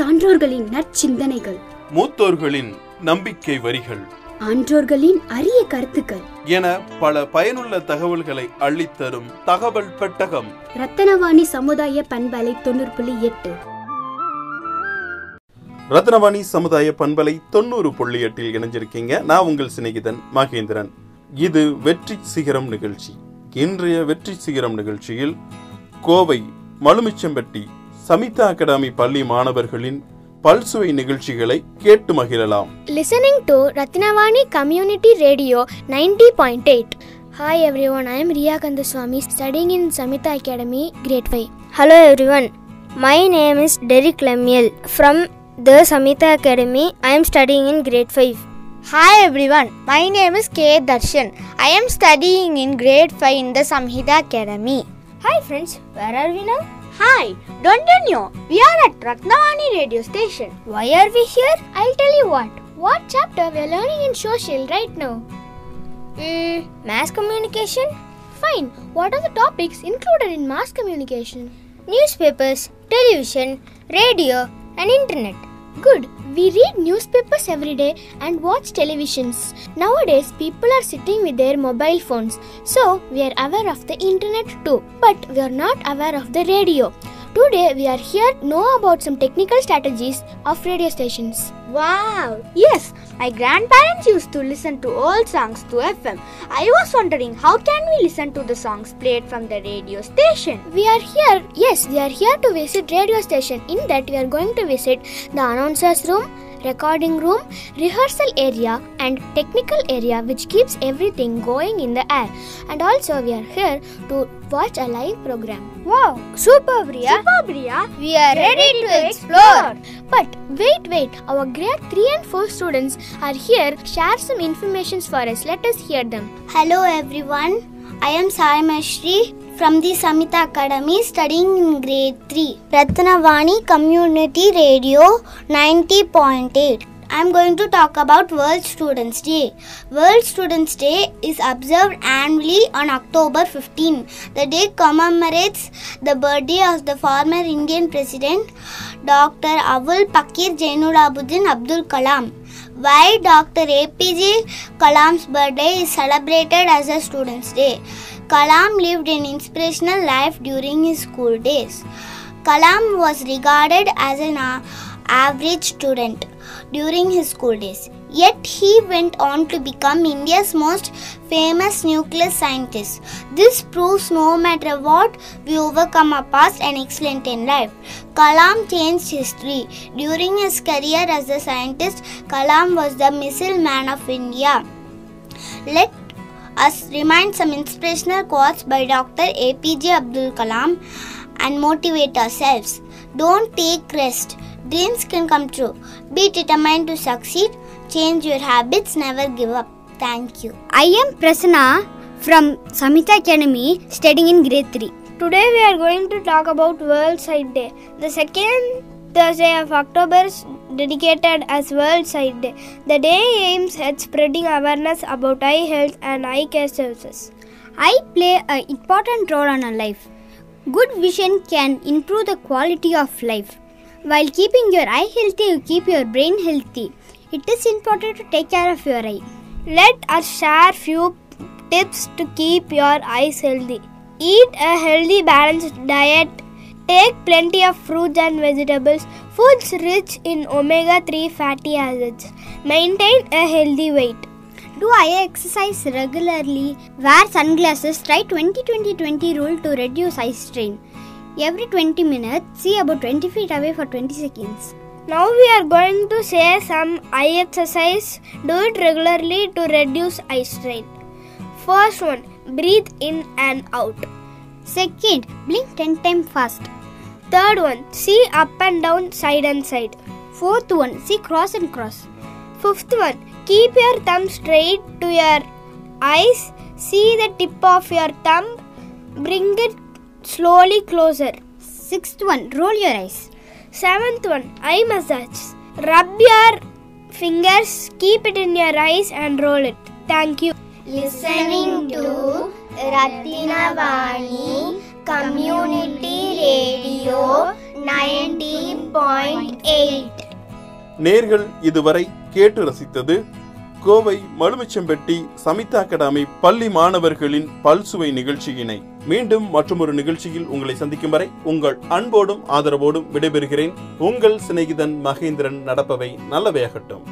சான்றோர்களின் நற்சிந்தனைகள். மூத்தோர்களின் நம்பிக்கை வரிகள். ஆன்றோர்களின் அரிய கருத்துக்கள். என பல பயனுள்ள தகவல்களை அள்ளித்தரும் தகவல் பெட்டகம். ரத்தனவாணி சமுதாய பண்பலை தொண்ணூறு புள்ளி எட்டு. ரத்னவாணி சமுதாய பண்பலை தொண்ணூறு புள்ளி எட்டில் இணைஞ்சிருக்கீங்க. நான் உங்கள் சிநேகிதன் மகேந்திரன். இது வெற்றி சிகரம் நிகழ்ச்சி. இன்றைய வெற்றி சிகரம் நிகழ்ச்சியில் கோவை மலுமிச்சம்பட்டி சமிதா அகாடமி பள்ளி மாணவர்களின் பல்சுவை நிகழ்ச்சிகளை கேட்டு மகிழலாம் listening to Ratnavani community radio ninety point eight hi everyone I am Riya Kandaswamy studying in Samita academy grade five hello everyone my name is Derick Lemiel from the Samita academy I am studying in grade five Hi everyone, my name is K. Darshan. I am studying in grade 5 in the Samhita Academy. Hi friends, where are we now? Hi, don't you know? We are at Ratnavani radio station. Why are we here? I'll tell you what. What chapter we are learning in social right now? Hmm, mass communication? Fine. What are the topics included in mass communication? Newspapers, television, radio, and internet. Good. We read newspapers every day and watch televisions. Nowadays, people are sitting with their mobile phones, so we are aware of the internet too. But we are not aware of the radio. Today, we are here to know about some technical strategies of radio stations. Wow! Yes, my grandparents used to listen to old songs to FM. I was wondering how can we listen to the songs played from the radio station? We are here, yes, we are here to visit radio station. In that, we are going to visit the announcer's room, recording room, rehearsal area, and technical area, which keeps everything going in the air. And also, we are here to watch a live program. Wow, super, Priya! Super Priya, We are ready to explore. But wait, wait, our grade 3 and 4 students are here. Share some information for us. Let us hear them. Hello everyone, I am Sai Mashri from the Samita Academy studying in grade 3. Ratnavani Community Radio 90.8. I am going to talk about World Students Day. World Students Day is observed annually on October 15. The day commemorates the birthday of the former Indian President Dr. Avul Pakir Jainulabdeen Abdul Kalam. Why Dr. APJ Kalam's birthday is celebrated as a Students' Day. Kalam lived an inspirational life during his school days. Kalam was regarded as an average student during his school days. Yet he went on to become India's most famous nuclear scientist. This proves no matter what, we overcome our past and excellent in life. Kalam changed history. During his career as a scientist, Kalam was the missile man of India. Let us remind some inspirational quotes by Dr. APJ Abdul Kalam and motivate ourselves. Don't take rest. Dreams can come true. Be determined to succeed. Change your habits. Never give up. Thank you. I am Prasanna from Samita Academy studying in grade 3. Today we are going to talk about World Sight Day. The second Thursday of October is dedicated as World Sight Day. The day aims at spreading awareness about eye health and eye care services. Eye play an important role in our life. Good vision can improve the quality of life. While keeping your eye healthy, you keep your brain healthy. It is important to take care of your eye. Let us share few tips to keep your eyes healthy. Eat a healthy balanced diet. Take plenty of fruits and vegetables. Foods rich in omega 3 fatty acids. Maintain a healthy weight. Do eye exercise regularly. Wear sunglasses. Try 20 20 20 rule to reduce eye strain. Every 20 minutes, see about 20 feet away for 20 seconds. Now we are going to say some eye exercise. Do it regularly to reduce eye strain. First one, breathe in and out. Second, blink 10 times fast. Third one, see up and down, side and side. Fourth one, see cross and cross. Fifth one, keep your thumb straight to your eyes. See the tip of your thumb. Bring it slowly closer. Sixth one, roll your eyes. Seventh one, eye massage. Rub your fingers, keep it in your eyes and roll it. Thank you. Listening to Ratinavani Community Radio 90.8 90.8 நேர்கள் இதுவரை கேட்டு ரசித்தது Kovai Malumichampatti Samitha academy பள்ளி மாணவர்களின் பல்சுவை நிகழ்ச்சியினை மீண்டும் மற்றொரு நிகழ்ச்சியில் உங்களை சந்திக்கும் வரை உங்கள் அன்போடும் ஆதரவோடும் விடைபெறுகிறேன். உங்கள் சிநேகிதன் மகேந்திரன் நடப்பவை நல்லவையாகட்டும்.